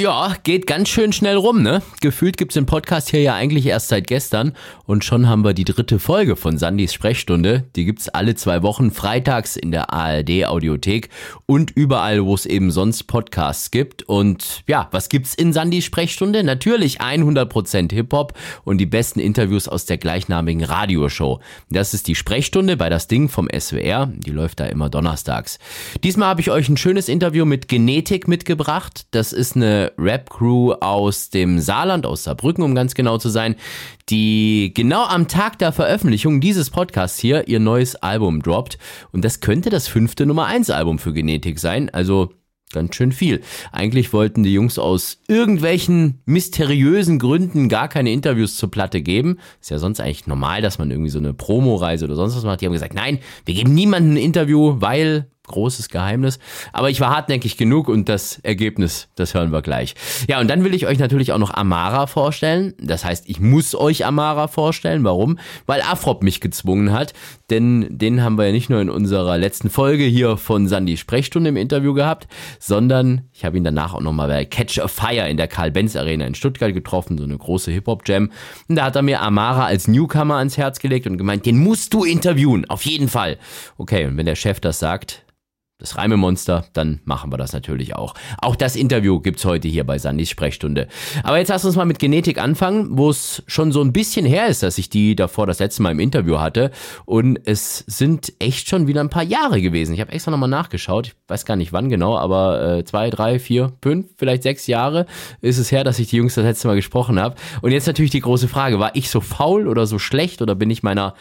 Ja, geht ganz schön schnell rum, ne? Gefühlt gibt's den Podcast hier ja eigentlich erst seit gestern und schon haben wir die dritte Folge von Sandys Sprechstunde. Die gibt's alle zwei Wochen freitags in der ARD Audiothek und überall, wo es eben sonst Podcasts gibt. Und ja, was gibt's in Sandys Sprechstunde? Natürlich 100% Hip-Hop und die besten Interviews aus der gleichnamigen Radioshow. Das ist die Sprechstunde bei das Ding vom SWR. Die läuft da immer donnerstags. Diesmal habe ich euch ein schönes Interview mit Genetik mitgebracht. Das ist eine Rap-Crew aus dem Saarland, aus Saarbrücken, um ganz genau zu sein, die genau am Tag der Veröffentlichung dieses Podcasts hier ihr neues Album droppt. Und das könnte das fünfte Nummer 1 Album für Genetik sein. Also ganz schön viel. Eigentlich wollten die Jungs aus irgendwelchen mysteriösen Gründen gar keine Interviews zur Platte geben. Ist ja sonst eigentlich normal, dass man irgendwie so eine Promoreise oder sonst was macht. Die haben gesagt, nein, wir geben niemandem ein Interview, weil großes Geheimnis. Aber ich war hartnäckig genug und das Ergebnis, das hören wir gleich. Ja, und dann will ich euch natürlich auch noch Amara vorstellen. Das heißt, ich muss euch Amara vorstellen. Warum? Weil Afrop mich gezwungen hat. Denn den haben wir ja nicht nur in unserer letzten Folge hier von Sandy Sprechstunde im Interview gehabt, sondern ich habe ihn danach auch nochmal bei Catch a Fire in der Karl-Benz Arena in Stuttgart getroffen, so eine große Hip-Hop-Jam. Und da hat er mir Amara als Newcomer ans Herz gelegt und gemeint, den musst du interviewen, auf jeden Fall. Okay, und wenn der Chef das sagt, das Reimemonster, dann machen wir das natürlich auch. Auch das Interview gibt's heute hier bei Sandys Sprechstunde. Aber jetzt lass uns mal mit Genetik anfangen, wo es schon so ein bisschen her ist, dass ich die davor das letzte Mal im Interview hatte. Und es sind echt schon wieder ein paar Jahre gewesen. Ich habe extra nochmal nachgeschaut. Ich weiß gar nicht wann genau, aber äh, zwei, drei, vier, fünf, vielleicht sechs Jahre ist es her, dass ich die Jungs das letzte Mal gesprochen habe. Und jetzt natürlich die große Frage, war ich so faul oder so schlecht oder bin ich meiner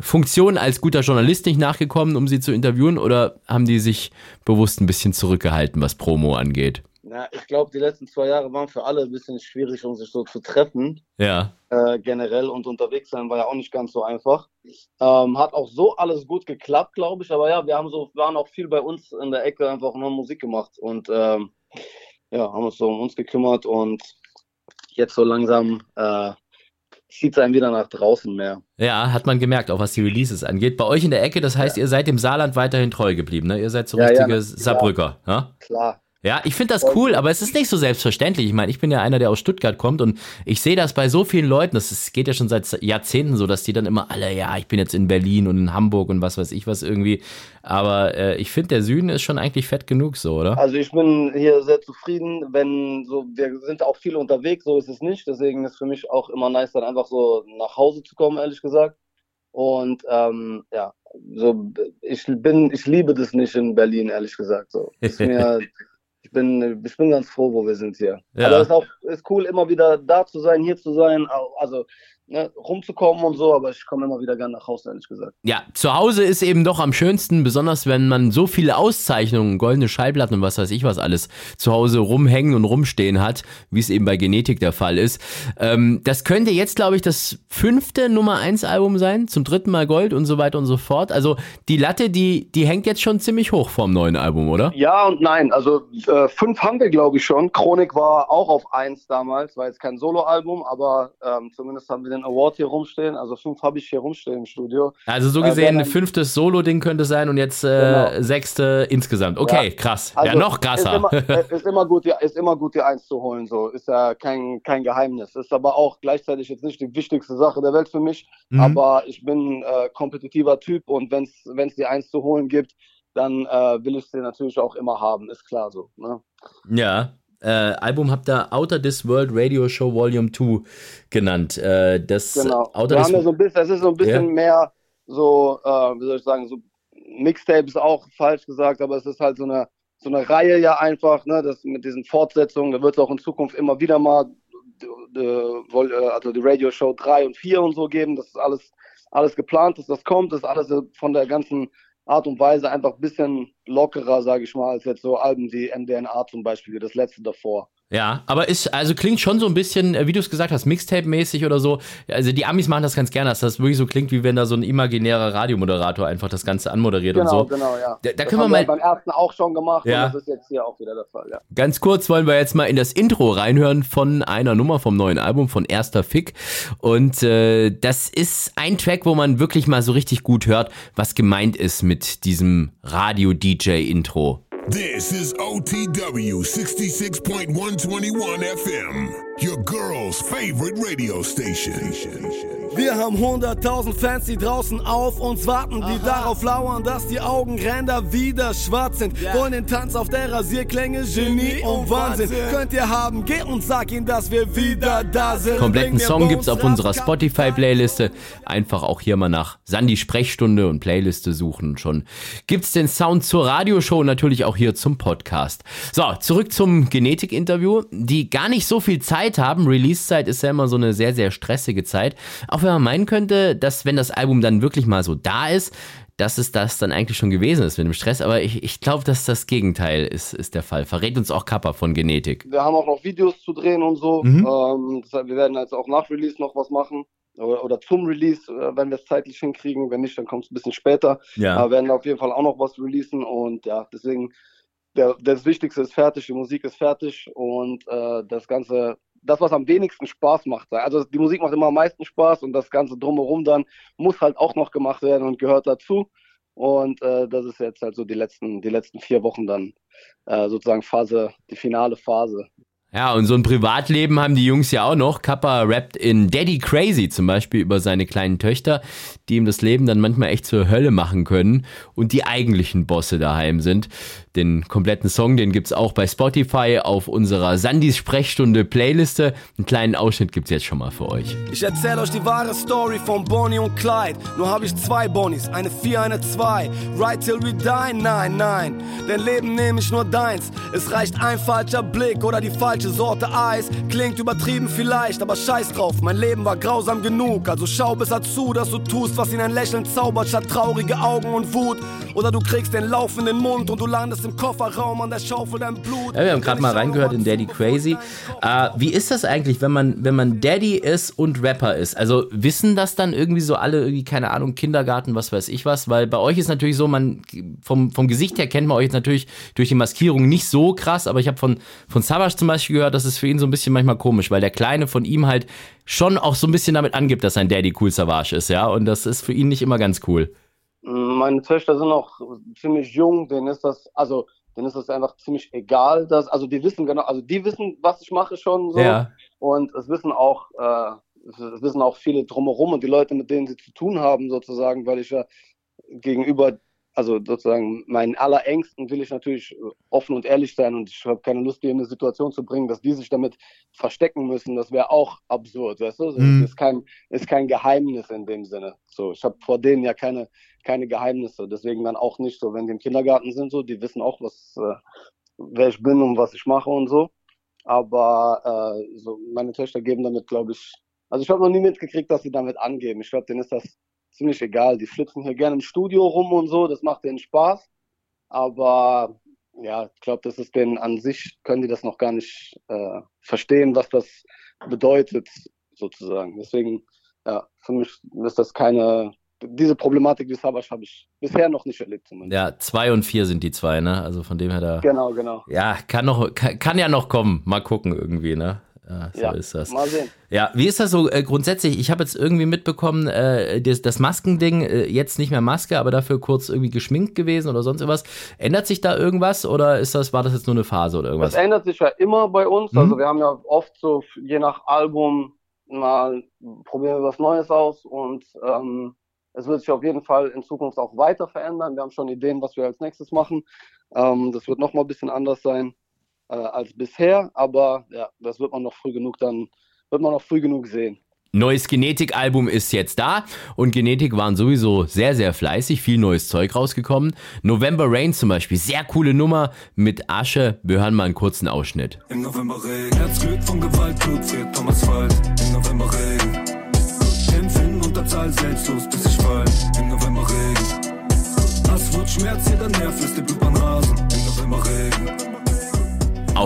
Funktion als guter Journalist nicht nachgekommen, um sie zu interviewen, oder haben die sich bewusst ein bisschen zurückgehalten, was Promo angeht? Ja, ich glaube, die letzten zwei Jahre waren für alle ein bisschen schwierig, um sich so zu treffen. Ja. Äh, generell und unterwegs sein war ja auch nicht ganz so einfach. Ähm, hat auch so alles gut geklappt, glaube ich. Aber ja, wir haben so, waren auch viel bei uns in der Ecke einfach nur Musik gemacht und ähm, ja, haben uns so um uns gekümmert und jetzt so langsam äh, zieht es einem wieder nach draußen mehr. Ja, hat man gemerkt, auch was die Releases angeht. Bei euch in der Ecke, das heißt, ja. ihr seid dem Saarland weiterhin treu geblieben, ne? Ihr seid so ja, richtige ja, Saarbrücker? Klar, ja, ich finde das cool, aber es ist nicht so selbstverständlich. Ich meine, ich bin ja einer, der aus Stuttgart kommt und ich sehe das bei so vielen Leuten, das ist, geht ja schon seit Jahrzehnten so, dass die dann immer alle, ja, ich bin jetzt in Berlin und in Hamburg und was weiß ich was irgendwie. Aber äh, ich finde, der Süden ist schon eigentlich fett genug so, oder? Also ich bin hier sehr zufrieden, wenn so, wir sind auch viel unterwegs, so ist es nicht. Deswegen ist für mich auch immer nice, dann einfach so nach Hause zu kommen, ehrlich gesagt. Und ähm, ja, so ich bin, ich liebe das nicht in Berlin, ehrlich gesagt. So. Ist mir ich bin, ich bin ganz froh, wo wir sind hier. Ja. Aber es ist auch ist cool, immer wieder da zu sein, hier zu sein. Also ne, rumzukommen und so, aber ich komme immer wieder gerne nach Hause, ehrlich gesagt. Ja, zu Hause ist eben doch am schönsten, besonders wenn man so viele Auszeichnungen, goldene Schallplatten und was weiß ich was alles zu Hause rumhängen und rumstehen hat, wie es eben bei Genetik der Fall ist. Ähm, das könnte jetzt, glaube ich, das fünfte Nummer 1 Album sein, zum dritten Mal Gold und so weiter und so fort. Also die Latte, die, die hängt jetzt schon ziemlich hoch vorm neuen Album, oder? Ja und nein. Also äh, fünf haben wir, glaube ich, schon. Chronik war auch auf eins damals, war jetzt kein Soloalbum, aber ähm, zumindest haben wir den den Award hier rumstehen. Also fünf habe ich hier rumstehen im Studio. Also so gesehen, äh, ein fünftes Solo-Ding könnte sein und jetzt äh, genau. sechste insgesamt. Okay, ja. krass. Also ja, noch krasser. Ist immer, äh, ist immer, gut, die, ist immer gut, die Eins zu holen. So ist ja kein, kein Geheimnis. Ist aber auch gleichzeitig jetzt nicht die wichtigste Sache der Welt für mich. Mhm. Aber ich bin äh, kompetitiver Typ und wenn es die Eins zu holen gibt, dann äh, will ich sie natürlich auch immer haben. Ist klar so. Ne? Ja, äh, Album habt ihr Outer This World Radio Show Volume 2 genannt. Äh, das genau. Outer Wir haben so ein bisschen, das ist so ein bisschen ja. mehr so, äh, wie soll ich sagen, so Mixtape ist auch falsch gesagt, aber es ist halt so eine, so eine Reihe ja einfach, ne, das mit diesen Fortsetzungen, da wird es auch in Zukunft immer wieder mal die, die, also die Radio Show 3 und 4 und so geben. Das ist alles, alles geplant, dass das kommt, das ist alles von der ganzen Art und Weise einfach ein bisschen lockerer, sage ich mal, als jetzt so Alben wie MDNA zum Beispiel, das letzte davor. Ja, aber ist, also klingt schon so ein bisschen, äh, wie du es gesagt hast, Mixtape-mäßig oder so. Also die Amis machen das ganz gerne, dass das wirklich so klingt, wie wenn da so ein imaginärer Radiomoderator einfach das Ganze anmoderiert genau, und so. Genau, ja. Da, da können wir mal. Wir beim ersten auch schon gemacht ja. und das ist jetzt hier auch wieder der Fall, ja. Ganz kurz wollen wir jetzt mal in das Intro reinhören von einer Nummer vom neuen Album von Erster Fick. Und äh, das ist ein Track, wo man wirklich mal so richtig gut hört, was gemeint ist mit diesem Radio-DJ-Intro. This is OTW 66.121 FM, your girl's favorite radio station. Wir haben 100.000 Fans, die draußen auf uns warten, die Aha. darauf lauern, dass die Augenränder wieder schwarz sind. Yeah. Wollen den Tanz auf der Rasierklänge, Genie und Wahnsinn. Wahnsinn. Könnt ihr haben, geh und sag ihnen, dass wir wieder da sind. Kompletten Song gibt's auf unserer Spotify-Playliste. Einfach auch hier mal nach Sandy Sprechstunde und Playliste suchen. Schon gibt's den Sound zur Radioshow, natürlich auch hier zum Podcast. So, zurück zum Genetik-Interview. Die gar nicht so viel Zeit haben. Release-Zeit ist ja immer so eine sehr, sehr stressige Zeit. Auch wenn man meinen könnte, dass wenn das Album dann wirklich mal so da ist, dass es das dann eigentlich schon gewesen ist mit dem Stress. Aber ich, ich glaube, dass das Gegenteil ist, ist der Fall. Verrät uns auch Kappa von Genetik. Wir haben auch noch Videos zu drehen und so. Mhm. Ähm, deshalb, wir werden jetzt auch nach Release noch was machen. Oder, oder zum Release, äh, wenn wir es zeitlich hinkriegen. Wenn nicht, dann kommt es ein bisschen später. Ja. Aber wir werden auf jeden Fall auch noch was releasen. Und ja, deswegen, der, das Wichtigste ist fertig, die Musik ist fertig und äh, das Ganze das, was am wenigsten Spaß macht. Also die Musik macht immer am meisten Spaß und das Ganze drumherum dann muss halt auch noch gemacht werden und gehört dazu. Und äh, das ist jetzt halt so die letzten, die letzten vier Wochen dann äh, sozusagen Phase, die finale Phase. Ja, und so ein Privatleben haben die Jungs ja auch noch. Kappa rappt in Daddy Crazy zum Beispiel über seine kleinen Töchter, die ihm das Leben dann manchmal echt zur Hölle machen können und die eigentlichen Bosse daheim sind. Den kompletten Song, den gibt's auch bei Spotify auf unserer Sandys Sprechstunde Playliste. Einen kleinen Ausschnitt gibt's jetzt schon mal für euch. Ich erzähle euch die wahre Story von Bonnie und Clyde. Nur habe ich zwei Bonnies, eine vier, eine zwei. Right till we die, nein, nein. Denn Leben nehme ich nur deins. Es reicht ein falscher Blick oder die falsche Sorte Eis. Klingt übertrieben vielleicht, aber scheiß drauf. Mein Leben war grausam genug. Also schau besser zu, dass du tust, was ihn ein Lächeln zaubert, statt traurige Augen und Wut. Oder du kriegst den Lauf in den Mund und du landest im Kofferraum an der Schaufel dein Blut. Ja, wir haben gerade mal reingehört in Daddy Crazy. Äh, wie ist das eigentlich, wenn man, wenn man Daddy ist und Rapper ist? Also wissen das dann irgendwie so alle, irgendwie, keine Ahnung, Kindergarten, was weiß ich was? Weil bei euch ist natürlich so, man vom, vom Gesicht her kennt man euch jetzt natürlich durch die Maskierung nicht so krass, aber ich habe von, von Savage zum Beispiel gehört, das ist für ihn so ein bisschen manchmal komisch, weil der Kleine von ihm halt schon auch so ein bisschen damit angibt, dass sein Daddy cool Savage ist, ja. Und das ist für ihn nicht immer ganz cool. Meine Töchter sind noch ziemlich jung, denen ist das, also denen ist das einfach ziemlich egal, dass, also die wissen genau, also die wissen, was ich mache schon so. Ja. Und es wissen auch, äh, es wissen auch viele drumherum und die Leute, mit denen sie zu tun haben, sozusagen, weil ich ja gegenüber also sozusagen meinen Allerängsten will ich natürlich offen und ehrlich sein und ich habe keine Lust, die in eine Situation zu bringen, dass die sich damit verstecken müssen. Das wäre auch absurd, weißt du? Mhm. Ist kein, ist kein Geheimnis in dem Sinne. So, ich habe vor denen ja keine, keine Geheimnisse. Deswegen dann auch nicht so, wenn die im Kindergarten sind, so, die wissen auch, was, äh, wer ich bin und was ich mache und so. Aber äh, so meine Töchter geben damit, glaube ich, also ich habe noch nie mitgekriegt, dass sie damit angeben. Ich glaube, denen ist das ziemlich egal. Die flitzen hier gerne im Studio rum und so, das macht denen Spaß. Aber ja, ich glaube, das ist denen an sich, können die das noch gar nicht äh, verstehen, was das bedeutet, sozusagen. Deswegen, ja, für mich ist das keine, diese Problematik wie Savage habe ich bisher noch nicht erlebt. Zumindest. Ja, zwei und vier sind die zwei, ne? Also von dem her da. Genau, genau. Ja, kann noch, kann, kann ja noch kommen. Mal gucken irgendwie, ne? Ja, so ja, ist das. Mal sehen. Ja, wie ist das so äh, grundsätzlich? Ich habe jetzt irgendwie mitbekommen, äh, das, das Maskending, äh, jetzt nicht mehr Maske, aber dafür kurz irgendwie geschminkt gewesen oder sonst irgendwas. Ändert sich da irgendwas oder ist das, war das jetzt nur eine Phase oder irgendwas? Das ändert sich ja immer bei uns. Mhm. Also wir haben ja oft so, je nach Album, mal probieren wir was Neues aus und ähm, es wird sich auf jeden Fall in Zukunft auch weiter verändern. Wir haben schon Ideen, was wir als nächstes machen. Ähm, das wird nochmal ein bisschen anders sein äh, als bisher, aber ja, das wird man noch früh genug dann, wird man noch früh genug sehen. Neues Genetik-Album ist jetzt da und Genetik waren sowieso sehr, sehr fleißig, viel neues Zeug rausgekommen. November Rain zum Beispiel, sehr coole Nummer mit Asche. Wir hören mal einen kurzen Ausschnitt. Im November Regen, Herzglück von Gewalt, Blut für Thomas Wald. Im November Regen, kämpfen unter Zahl selbstlos, bis ich fall. Im November Regen, Hass wird Schmerz, jeder Nerv lässt den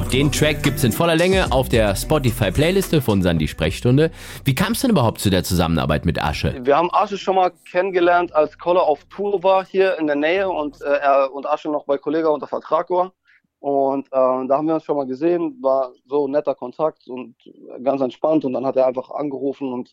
Auch den Track gibt es in voller Länge auf der Spotify-Playliste von Sandy Sprechstunde. Wie kam es denn überhaupt zu der Zusammenarbeit mit Asche? Wir haben Asche schon mal kennengelernt, als Koller auf Tour war hier in der Nähe und äh, er und Asche noch bei Kollega unter Vertrag war. Und äh, da haben wir uns schon mal gesehen, war so ein netter Kontakt und ganz entspannt. Und dann hat er einfach angerufen und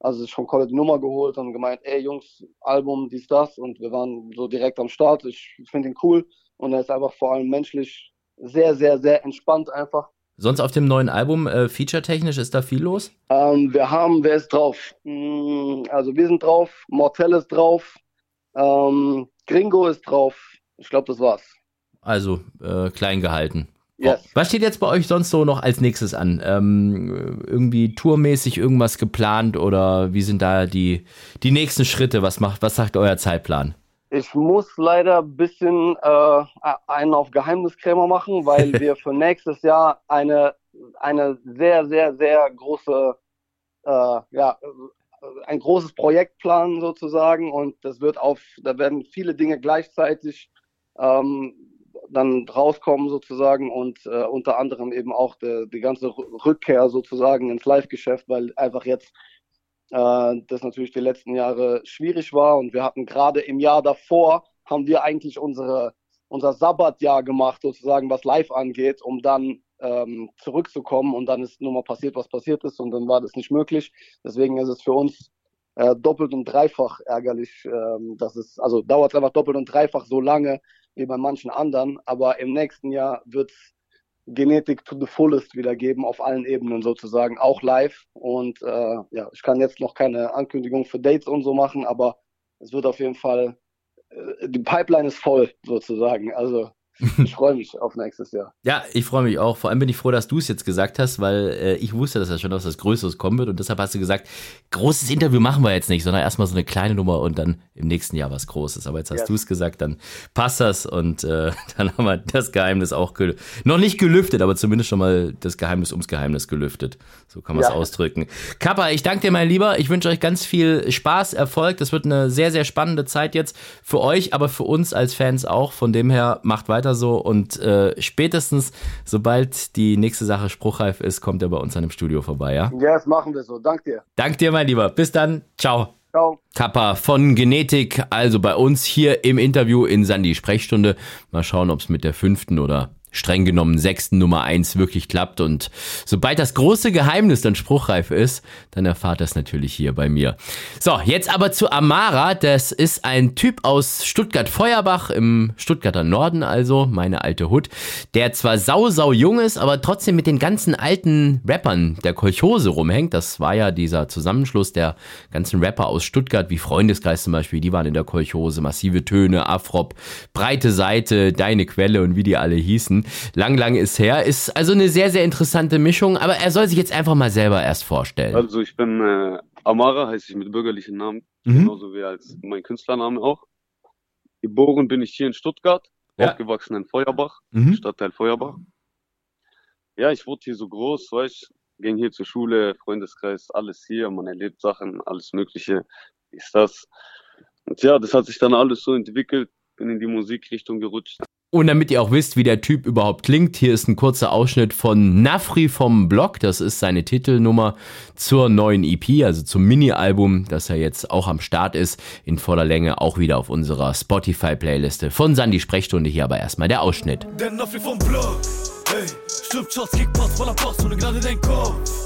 also sich von Kolle die Nummer geholt und gemeint, ey Jungs, Album, dies, das. Und wir waren so direkt am Start. Ich finde ihn cool und er ist einfach vor allem menschlich sehr, sehr, sehr entspannt einfach. Sonst auf dem neuen Album, äh, feature-technisch, ist da viel los? Ähm, wir haben, wer ist drauf? Mm, also wir sind drauf, Mortel ist drauf, ähm, Gringo ist drauf. Ich glaube, das war's. Also äh, klein gehalten. Yes. Was steht jetzt bei euch sonst so noch als nächstes an? Ähm, irgendwie tourmäßig irgendwas geplant oder wie sind da die, die nächsten Schritte? Was macht, was sagt euer Zeitplan? Ich muss leider ein bisschen äh, einen auf Geheimniskrämer machen, weil wir für nächstes Jahr eine, eine sehr, sehr, sehr große, äh, ja, ein großes Projekt planen sozusagen und das wird auf, da werden viele Dinge gleichzeitig ähm, dann rauskommen sozusagen und äh, unter anderem eben auch de, die ganze Rückkehr sozusagen ins Live-Geschäft, weil einfach jetzt äh, das natürlich die letzten Jahre schwierig war. Und wir hatten gerade im Jahr davor haben wir eigentlich unsere unser Sabbatjahr gemacht sozusagen was Live angeht, um dann ähm, zurückzukommen. Und dann ist nur mal passiert, was passiert ist. Und dann war das nicht möglich. Deswegen ist es für uns äh, doppelt und dreifach ärgerlich, ähm, dass es also dauert es einfach doppelt und dreifach so lange, wie bei manchen anderen, aber im nächsten Jahr wird es Genetik to the fullest wiedergeben, auf allen Ebenen sozusagen, auch live. Und äh, ja, ich kann jetzt noch keine Ankündigung für Dates und so machen, aber es wird auf jeden Fall, äh, die Pipeline ist voll sozusagen. Also ich freue mich auf nächstes Jahr. Ja, ich freue mich auch. Vor allem bin ich froh, dass du es jetzt gesagt hast, weil äh, ich wusste, dass ja schon was Größeres kommen wird und deshalb hast du gesagt, großes Interview machen wir jetzt nicht, sondern erstmal so eine kleine Nummer und dann im nächsten Jahr was Großes. Aber jetzt hast yes. du es gesagt, dann passt das und äh, dann haben wir das Geheimnis auch noch nicht gelüftet, aber zumindest schon mal das Geheimnis ums Geheimnis gelüftet. So kann man es ja. ausdrücken. Kappa, ich danke dir, mein Lieber. Ich wünsche euch ganz viel Spaß, Erfolg. Das wird eine sehr, sehr spannende Zeit jetzt für euch, aber für uns als Fans auch. Von dem her macht weiter weiter so und äh, spätestens, sobald die nächste Sache spruchreif ist, kommt er bei uns an dem Studio vorbei, ja? Ja, das machen wir so. Dank dir. Dank dir, mein Lieber. Bis dann. Ciao. Ciao. Kappa von Genetik, also bei uns hier im Interview in Sandy Sprechstunde. Mal schauen, ob es mit der fünften oder streng genommen sechsten Nummer eins wirklich klappt. Und sobald das große Geheimnis dann spruchreif ist, dann erfahrt das natürlich hier bei mir. So, jetzt aber zu Amara. Das ist ein Typ aus Stuttgart-Feuerbach im Stuttgarter Norden, also meine alte Hut, der zwar sau, sau jung ist, aber trotzdem mit den ganzen alten Rappern der Kolchose rumhängt. Das war ja dieser Zusammenschluss der ganzen Rapper aus Stuttgart, wie Freundeskreis zum Beispiel, die waren in der Kolchose, massive Töne, Afrop, breite Seite, deine Quelle und wie die alle hießen. Lang, lang ist her. Ist also eine sehr, sehr interessante Mischung, aber er soll sich jetzt einfach mal selber erst vorstellen. Also ich bin äh, Amara, heiße ich mit bürgerlichen Namen, mhm. genauso wie als mein Künstlername auch. Geboren bin ich hier in Stuttgart, ja. aufgewachsen in Feuerbach, mhm. Stadtteil Feuerbach. Ja, ich wurde hier so groß, weißt ging hier zur Schule, Freundeskreis, alles hier, man erlebt Sachen, alles Mögliche, ist das. Und ja, das hat sich dann alles so entwickelt, bin in die Musikrichtung gerutscht. Und damit ihr auch wisst, wie der Typ überhaupt klingt, hier ist ein kurzer Ausschnitt von Nafri vom Blog. Das ist seine Titelnummer zur neuen EP, also zum Mini-Album, das er jetzt auch am Start ist, in voller Länge, auch wieder auf unserer Spotify-Playliste. Von Sandy Sprechstunde hier aber erstmal der Ausschnitt. Der Nafri vom Blog, hey, stimmt, Schatz, Kickpass, voller Pass, ohne gerade dein Kopf,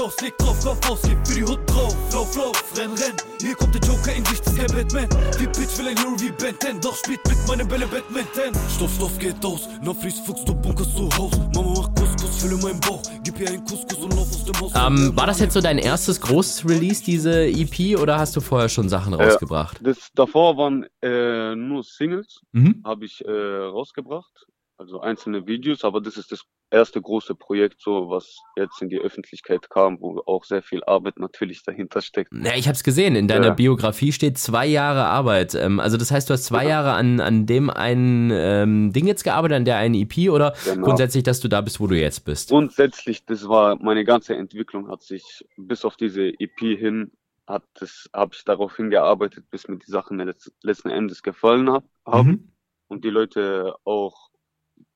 aus, leg drauf, Kopf aus, gib für die Hut drauf. Lauf, lauf, renn, renn. Hier kommt der Joker in sich, das ist kein Batman. Die Bitch will ein Hero wie Ben 10, doch spielt mit meinen Bälle Batman 10. Stoff, Stoff geht aus, Nafris Fuchs, du bunkerst zu Haus. Mama macht Couscous, fülle meinen Bauch. Gib ihr einen Couscous und lauf aus dem Haus. Ähm, war das jetzt so dein erstes großes Release, diese EP, oder hast du vorher schon Sachen rausgebracht? das davor waren äh, nur Singles, mhm. habe ich äh, rausgebracht also einzelne Videos, aber das ist das erste große Projekt, so was jetzt in die Öffentlichkeit kam, wo auch sehr viel Arbeit natürlich dahinter steckt. Ja, ich habe es gesehen. In deiner ja. Biografie steht zwei Jahre Arbeit. Ähm, also das heißt, du hast zwei ja. Jahre an, an dem einen ähm, Ding jetzt gearbeitet, an der einen EP oder genau. grundsätzlich, dass du da bist, wo du jetzt bist? Grundsätzlich, das war meine ganze Entwicklung hat sich bis auf diese EP hin hat das habe ich darauf hingearbeitet, bis mir die Sachen letzten Endes gefallen haben mhm. und die Leute auch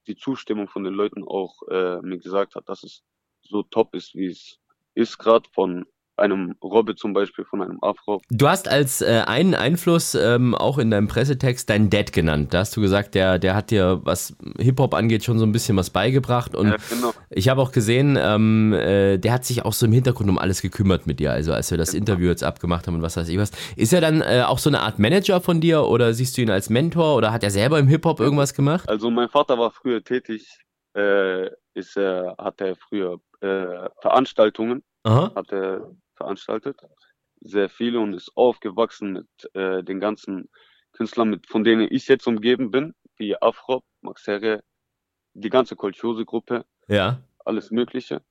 die Zustimmung von den Leuten auch äh, mir gesagt hat, dass es so top ist, wie es ist, gerade von einem Robbe zum Beispiel, von einem Afro. Du hast als äh, einen Einfluss ähm, auch in deinem Pressetext deinen Dad genannt. Da hast du gesagt, der, der hat dir, was Hip-Hop angeht, schon so ein bisschen was beigebracht. Und ja, genau. ich habe auch gesehen, ähm, äh, der hat sich auch so im Hintergrund um alles gekümmert mit dir. Also als wir das genau. Interview jetzt abgemacht haben und was weiß ich was. Ist er dann äh, auch so eine Art Manager von dir oder siehst du ihn als Mentor oder hat er selber im Hip-Hop irgendwas gemacht? Also mein Vater war früher tätig, äh, ist, hat er früher äh, Veranstaltungen Aha. hat er veranstaltet. Sehr viele und ist aufgewachsen mit äh, den ganzen Künstlern, mit, von denen ich jetzt umgeben bin, wie Afro, Max Herre, die ganze Kolchose-Gruppe. Ja. Alles Mögliche.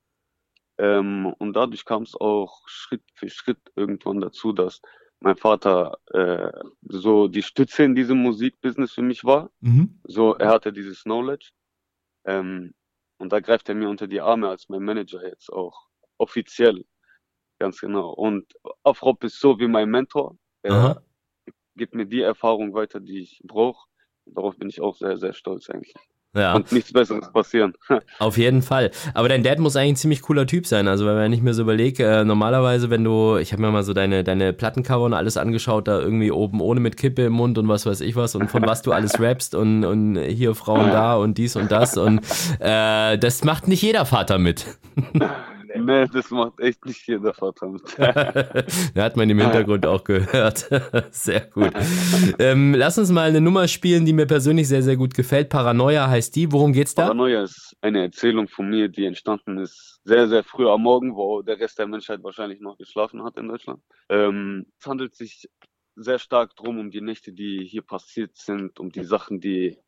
Ähm, und dadurch kam es auch Schritt für Schritt irgendwann dazu, dass mein Vater äh, so die Stütze in diesem Musikbusiness für mich war. Mhm. So, er hatte dieses Knowledge. Ähm, und da greift er mir unter die Arme als mein Manager jetzt auch offiziell. Ganz genau. Und Afrop ist so wie mein Mentor. Er Aha. gibt mir die Erfahrung weiter, die ich brauche. Darauf bin ich auch sehr, sehr stolz eigentlich. Ja. Und nichts Besseres passieren. Auf jeden Fall. Aber dein Dad muss eigentlich ein ziemlich cooler Typ sein. Also wenn man nicht mehr so überlegt, äh, normalerweise, wenn du, ich habe mir mal so deine, deine Plattencover und alles angeschaut, da irgendwie oben ohne mit Kippe im Mund und was weiß ich was und von was du alles rappst und, und hier Frauen da und dies und das und äh, das macht nicht jeder Vater mit. Nee, das macht echt nicht jeder Vater mit. da hat man im Hintergrund auch gehört. sehr gut. Ähm, lass uns mal eine Nummer spielen, die mir persönlich sehr, sehr gut gefällt. Paranoia heißt die. Worum geht's da? Paranoia ist eine Erzählung von mir, die entstanden ist sehr, sehr früh am Morgen, wo der Rest der Menschheit wahrscheinlich noch geschlafen hat in Deutschland. Ähm, es handelt sich sehr stark drum um die Nächte, die hier passiert sind, um die Sachen, die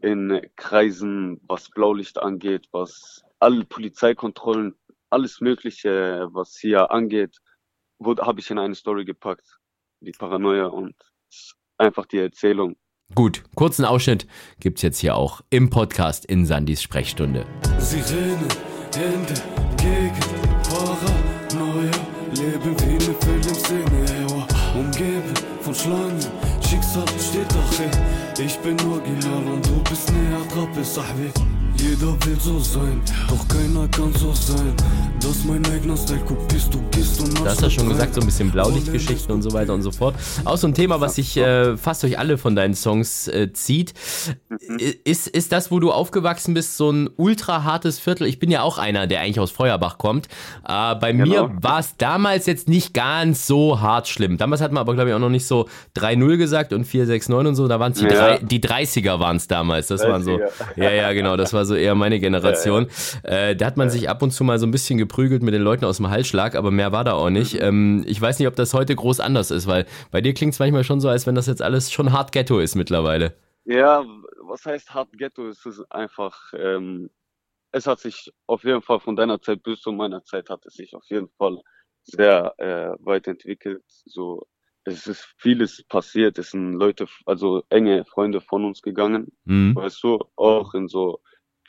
in Kreisen, was Blaulicht angeht, was alle Polizeikontrollen alles Mögliche, was hier angeht, habe ich in eine Story gepackt. Die Paranoia und einfach die Erzählung. Gut, kurzen Ausschnitt gibt es jetzt hier auch im Podcast in Sandys Sprechstunde. Sirene, Hände, Gegend, Paranoia, leben wie eine Filmszene, umgeben von Schlangen, Schicksal steht doch Ich bin original und du bist näher dran, Sahbi. Jeder will so sein, doch keiner kann so sein. Das mein eigener Style, kopierst du, gehst und Du hast ja schon gesagt, so ein bisschen Blaulichtgeschichten und so weiter und so fort. Auch so ein Thema, was sich äh, fast durch alle von deinen Songs äh, zieht. Mhm. Ist, ist das, wo du aufgewachsen bist, so ein ultra hartes Viertel? Ich bin ja auch einer, der eigentlich aus Feuerbach kommt. Äh, bei genau. mir war es damals jetzt nicht ganz so hart schlimm. Damals hat man aber, glaube ich, auch noch nicht so 3-0 gesagt und 4-6-9 und so. Da waren es die, ja. die 30er waren es damals. Das 30er. waren so. Ja, ja, genau. Das war so eher meine Generation. Ja, ja. Äh, da hat man sich ab und zu mal so ein bisschen geprügelt mit den Leuten aus dem Halsschlag, aber mehr war da auch nicht. Mhm. Ähm, ich weiß nicht, ob das heute groß anders ist, weil bei dir klingt es manchmal schon so, als wenn das jetzt alles schon hart Ghetto ist mittlerweile. Ja, was heißt hart Ghetto? Es ist einfach, ähm, es hat sich auf jeden Fall von deiner Zeit bis zu meiner Zeit hat es sich auf jeden Fall sehr äh, weit entwickelt. So es ist vieles passiert, es sind Leute, also enge Freunde von uns gegangen, mhm. weißt du, auch in so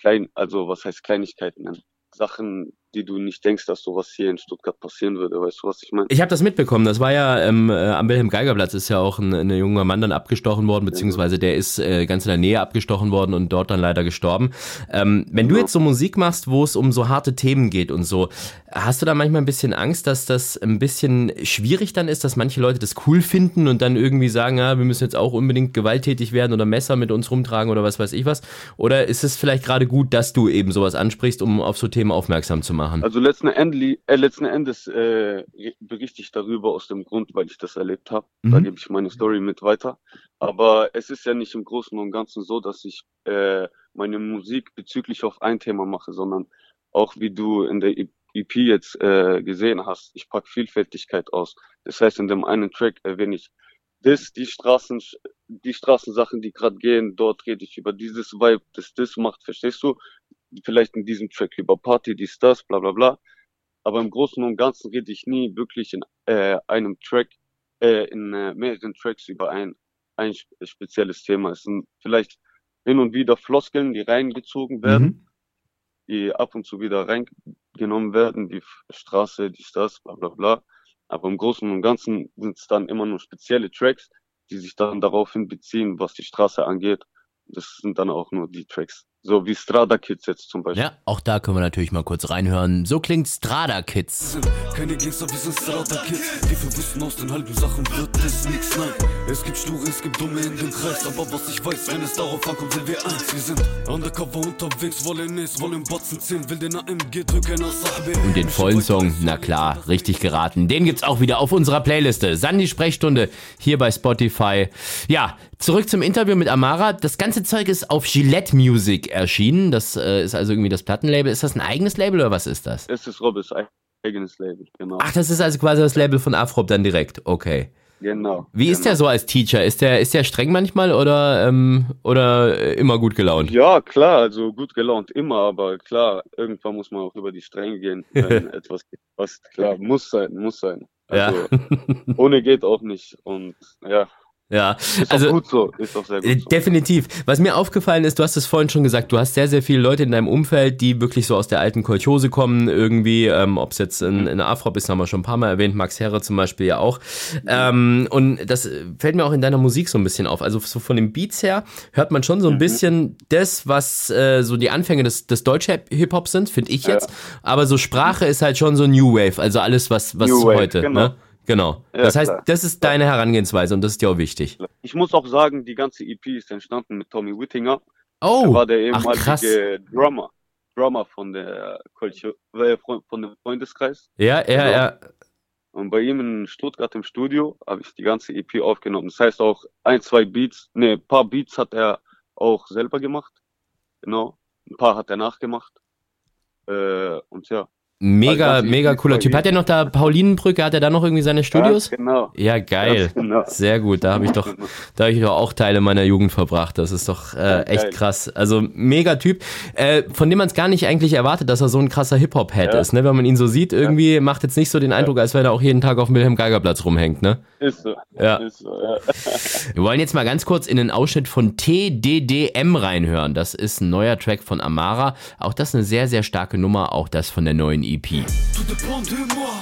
klein, also was heißt Kleinigkeiten, Sachen, die du nicht denkst, dass sowas hier in Stuttgart passieren würde. Weißt du, was ich meine? Ich habe das mitbekommen. Das war ja ähm, äh, am Wilhelm Geigerplatz ist ja auch ein, ein junger Mann dann abgestochen worden, beziehungsweise der ist äh, ganz in der Nähe abgestochen worden und dort dann leider gestorben. Ähm, wenn du jetzt so Musik machst, wo es um so harte Themen geht und so, hast du da manchmal ein bisschen Angst, dass das ein bisschen schwierig dann ist, dass manche Leute das cool finden und dann irgendwie sagen, ja, wir müssen jetzt auch unbedingt gewalttätig werden oder Messer mit uns rumtragen oder was weiß ich was? Oder ist es vielleicht gerade gut, dass du eben sowas ansprichst, um auf so Themen aufmerksam zu machen? Machen? Also letzten, Endes, äh, letzten Endes äh, berichte ich darüber aus dem Grund, weil ich das erlebt habe. Mhm. Da gebe ich meine Story mit weiter. Aber es ist ja nicht im Großen und Ganzen so, dass ich äh, meine Musik bezüglich auf ein Thema mache, sondern auch wie du in der EP jetzt äh, gesehen hast, ich packe Vielfältigkeit aus. Das heißt, in dem einen Track erwähne ich das, die Straßen, die Straßensachen, die gerade gehen, dort rede ich über dieses Vibe, das das macht, verstehst du? Vielleicht in diesem Track über Party, dies, das, bla bla bla. Aber im Großen und Ganzen rede ich nie wirklich in äh, einem Track, äh, in äh, mehreren Tracks über ein, ein spezielles Thema. Es sind vielleicht hin und wieder Floskeln, die reingezogen werden, mhm. die ab und zu wieder reingenommen werden, die Straße, dies, das, bla bla bla. Aber im Großen und Ganzen sind es dann immer nur spezielle Tracks, die sich dann daraufhin beziehen, was die Straße angeht. Das sind dann auch nur die Tracks So wie Strada Kids jetzt zum Beispiel. Ja, auch da können wir natürlich mal kurz reinhören. So klingt Strada Kids. Keine Gangster, wir sind Strada Kids. Die wir wissen aus den halben Sachen wird es nix, nein. Es gibt Sture, es gibt Dumme in dem Kreis. Aber was ich weiß, wenn es darauf ankommt, sind wir eins. Wir sind undercover unterwegs, wollen es, wollen Botzen ziehen, will den AMG drücken aus. Und den vollen Song, na klar, richtig geraten. Den gibt's auch wieder auf unserer Playliste. Sandy Sprechstunde hier bei Spotify. Ja, zurück zum Interview mit Amara. Das ganze Zeug ist auf Gillette Music erschienen. Das äh, ist also irgendwie das Plattenlabel. Ist das ein eigenes Label oder was ist das? Es ist Robes eigenes Label, genau. Ach, das ist also quasi das Label von Afrop dann direkt. Okay. Genau. Wie genau. ist der so als Teacher? Ist der, ist der streng manchmal oder, ähm, oder immer gut gelaunt? Ja, klar, also gut gelaunt immer, aber klar, irgendwann muss man auch über die Stränge gehen, wenn etwas was klar muss sein, muss sein. Also, ja. ohne geht auch nicht. Und ja, ja, ist also gut so, ist auch sehr gut so. Definitiv. Was mir aufgefallen ist, du hast es vorhin schon gesagt, du hast sehr, sehr viele Leute in deinem Umfeld, die wirklich so aus der alten Kolchose kommen, irgendwie, ähm, ob es jetzt in, in Afrop ist, haben wir schon ein paar Mal erwähnt, Max Herre zum Beispiel ja auch. Ähm, und das fällt mir auch in deiner Musik so ein bisschen auf. Also so von den Beats her hört man schon so ein mhm. bisschen das, was äh, so die Anfänge des, des Deutsch-Hip-Hop sind, finde ich jetzt. Ja. Aber so Sprache ist halt schon so New Wave, also alles, was, was New Wave, heute. Genau. Ne? Genau. Ja, das heißt, klar. das ist deine Herangehensweise und das ist dir auch wichtig. Ich muss auch sagen, die ganze EP ist entstanden mit Tommy Whittinger. Oh, er war der ehemalige Drummer. Drummer von der Kultur, äh, von dem Freundeskreis. Ja, ja, genau. ja. Und bei ihm in Stuttgart im Studio habe ich die ganze EP aufgenommen. Das heißt auch ein, zwei Beats, ne, ein paar Beats hat er auch selber gemacht. Genau. Ein paar hat er nachgemacht. Äh, und ja, Mega, also mega cooler Typ. Hat er noch da Paulinenbrücke, hat er da noch irgendwie seine Studios? Ja, genau. Ja, geil. Genau. Sehr gut. Da habe ich doch, da habe ich doch auch Teile meiner Jugend verbracht. Das ist doch äh, echt krass. Also mega Typ, äh, von dem man es gar nicht eigentlich erwartet, dass er so ein krasser Hip-Hop-Head ja. ist. Ne? Wenn man ihn so sieht, irgendwie macht jetzt nicht so den Eindruck, als wenn er auch jeden Tag auf dem Wilhelm Geiger Platz rumhängt. Ne? Ist so. Ja. Ist so ja. Wir wollen jetzt mal ganz kurz in den Ausschnitt von TDDM reinhören. Das ist ein neuer Track von Amara. Auch das eine sehr, sehr starke Nummer. Auch das von der neuen EP. Tout dépend de moi.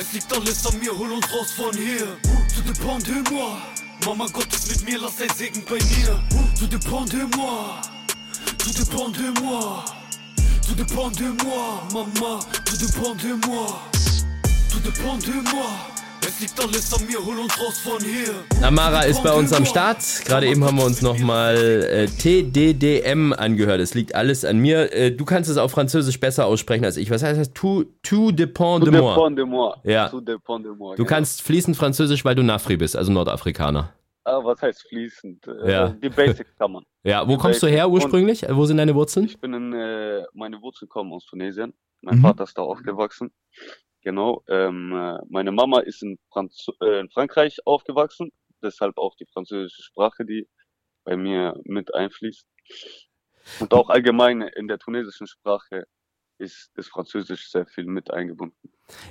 Es liegt alles an mir, hol uns raus von hier. Tout dépend de moi. Mama Gott ist mit mir, lass ein Segen bei. Tout dépend de moi. Tout dépend de moi. Tout dépend de moi, Mama. Tout dépend de moi. Tout dépend de moi. Es liegt alles an mir, hol uns raus von hier. Amara ist bei uns am Start. Gerade eben haben wir uns nochmal äh, TDDM angehört. Es liegt alles an mir. Äh, du kannst es auf Französisch besser aussprechen als ich. Was heißt das? Tout, tout dépend de moi. Dépend de moi. Ja. Tout dépend de moi. Du genau. kannst fließend Französisch, weil du Nafri bist, also Nordafrikaner. Ah, was heißt fließend? Ja. Äh, die Basics kann man. Ja, wo Die kommst du her Basics. ursprünglich? Wo sind deine Wurzeln? Ich bin in, äh, meine Wurzeln kommen aus Tunesien. Mein Mhm. Vater ist da aufgewachsen. Genau. Ähm, äh, meine Mama ist in, Franz äh, in Frankreich aufgewachsen. Deshalb auch die französische Sprache, die bei mir mit einfließt. Und auch allgemein in der tunesischen Sprache ist das Französisch sehr viel mit eingebunden.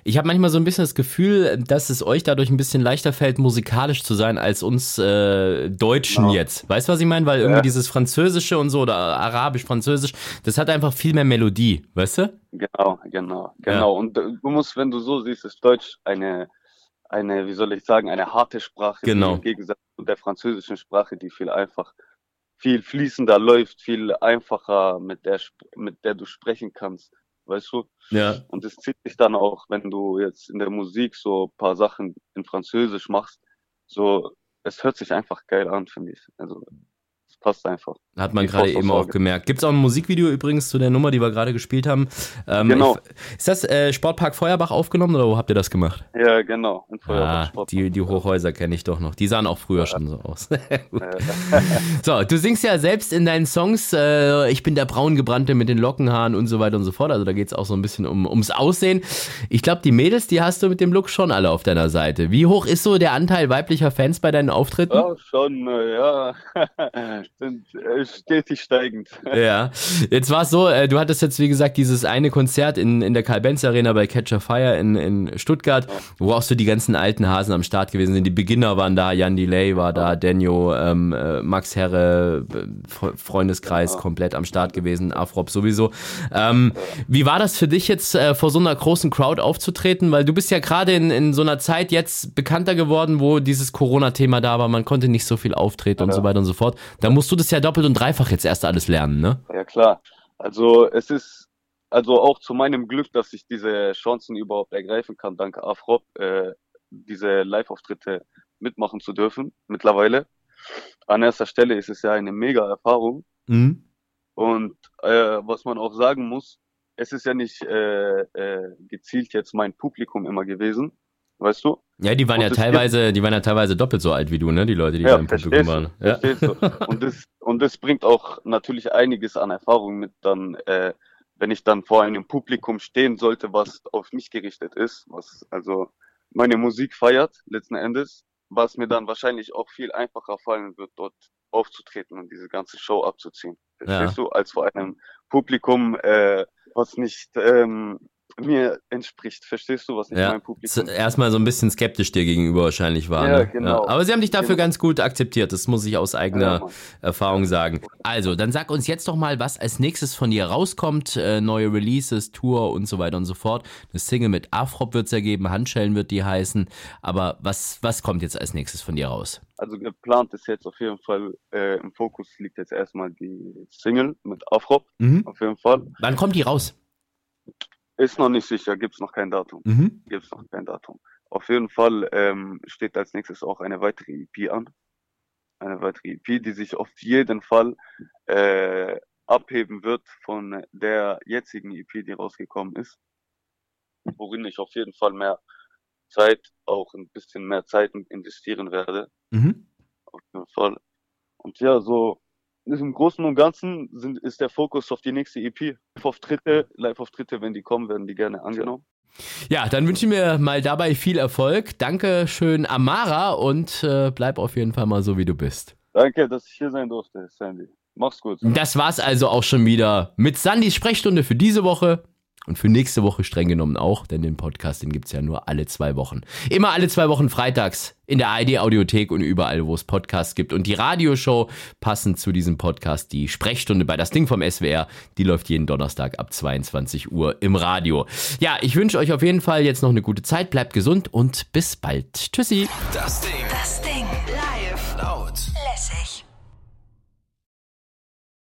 Ich habe manchmal so ein bisschen das Gefühl, dass es euch dadurch ein bisschen leichter fällt, musikalisch zu sein als uns äh, Deutschen Genau. jetzt. Weißt du, was ich meine? Weil irgendwie Ja. dieses Französische und so oder Arabisch, Französisch, das hat einfach viel mehr Melodie, weißt du? Genau, genau, genau. Und äh, du musst, wenn du so siehst, ist Deutsch eine, eine, wie soll ich sagen, eine harte Sprache, Genau. im Gegensatz zu der französischen Sprache, die viel einfach, viel fließender läuft, viel einfacher, mit der, mit der du sprechen kannst, weißt du? Ja. Und es zieht dich dann auch, wenn du jetzt in der Musik so ein paar Sachen in Französisch machst, so, es hört sich einfach geil an, finde ich. Also, es passt einfach. Hat man gerade eben auch gemerkt. Gibt es auch ein Musikvideo übrigens zu der Nummer, die wir gerade gespielt haben? Ähm, Genau. Ist das äh, Sportpark Feuerbach aufgenommen oder wo habt ihr das gemacht? Ja, genau. In Feuerbach Ah, die, die Hochhäuser kenne ich doch noch. Die sahen auch früher schon so aus. So, du singst ja selbst in deinen Songs, äh, ich bin der braungebrannte mit den Lockenhaaren und so weiter und so fort. Also da geht's auch so ein bisschen um, ums Aussehen. Ich glaube, die Mädels, die hast du mit dem Look schon alle auf deiner Seite. Wie hoch ist so der Anteil weiblicher Fans bei deinen Auftritten? Ja, schon, äh, ja. Sind äh, stetig steigend. Ja, jetzt war es so, äh, du hattest jetzt wie gesagt dieses eine Konzert in, in der Karl-Benz Arena bei Catcher Fire in, in Stuttgart, wo auch so die ganzen alten Hasen am Start gewesen sind. Die Beginner waren da, Jan Delay war da, Denjo, ähm, äh, Max Herre, äh, Fre- Freundeskreis komplett am Start gewesen, Afrop sowieso. Ähm, wie war das für dich jetzt äh, vor so einer großen Crowd aufzutreten? Weil du bist ja gerade in, in so einer Zeit jetzt bekannter geworden, wo dieses Corona-Thema da war, man konnte nicht so viel auftreten und so weiter und so fort. Da musst du das ja doppelt und und dreifach jetzt erst alles lernen, ne? Ja, klar. Also es ist also auch zu meinem Glück, dass ich diese Chancen überhaupt ergreifen kann, dank Afrop, äh, diese Live-Auftritte mitmachen zu dürfen mittlerweile. An erster Stelle ist es ja eine mega Erfahrung. Mhm. Und äh, was man auch sagen muss, es ist ja nicht äh, äh, gezielt jetzt mein Publikum immer gewesen, weißt du? Ja, die waren und ja teilweise, gibt, die waren ja teilweise doppelt so alt wie du, ne? Die Leute, die ja, da im Publikum waren. Ja. Du. Und das, und das bringt auch natürlich einiges an Erfahrung mit dann, äh, wenn ich dann vor einem Publikum stehen sollte, was auf mich gerichtet ist, was also meine Musik feiert letzten Endes, was mir dann wahrscheinlich auch viel einfacher fallen wird, dort aufzutreten und diese ganze Show abzuziehen. Verstehst ja. du? Als vor einem Publikum, äh, was nicht ähm, mir entspricht. Verstehst du, was nicht ja. mein Publikum Erstmal so ein bisschen skeptisch dir gegenüber wahrscheinlich war. Ja, ne? genau. Ja. Aber sie haben dich dafür genau. ganz gut akzeptiert. Das muss ich aus eigener ja, Erfahrung sagen. Also, dann sag uns jetzt doch mal, was als nächstes von dir rauskommt. Äh, neue Releases, Tour und so weiter und so fort. Eine Single mit Afrop wird es ergeben, Handschellen wird die heißen. Aber was, was kommt jetzt als nächstes von dir raus? Also geplant ist jetzt auf jeden Fall, äh, im Fokus liegt jetzt erstmal die Single mit Afrop. Mhm. Auf jeden Fall. Wann kommt die raus? Ist noch nicht sicher, gibt es noch kein Datum. Mhm. Gibt es noch kein Datum. Auf jeden Fall ähm, steht als nächstes auch eine weitere EP an. Eine weitere EP, die sich auf jeden Fall äh, abheben wird von der jetzigen EP, die rausgekommen ist. Worin ich auf jeden Fall mehr Zeit, auch ein bisschen mehr Zeit investieren werde. Mhm. Auf jeden Fall. Und ja, so im Großen und Ganzen sind, ist der Fokus auf die nächste EP. Live-Auftritte, Live-Auftritte, wenn die kommen, werden die gerne angenommen. Ja, dann wünsche ich mir mal dabei viel Erfolg. Danke schön, Amara, und äh, bleib auf jeden Fall mal so, wie du bist. Danke, dass ich hier sein durfte, Sandy. Mach's gut. Das war's also auch schon wieder mit Sandys Sprechstunde für diese Woche. Und für nächste Woche streng genommen auch, denn den Podcast, den gibt's ja nur alle zwei Wochen. Immer alle zwei Wochen freitags in der ID-Audiothek und überall, wo es Podcasts gibt. Und die Radioshow passend zu diesem Podcast, die Sprechstunde bei das Ding vom SWR, die läuft jeden Donnerstag ab 22 Uhr im Radio. Ja, ich wünsche euch auf jeden Fall jetzt noch eine gute Zeit, bleibt gesund und bis bald. Tschüssi. Das Ding. Das Ding. Live.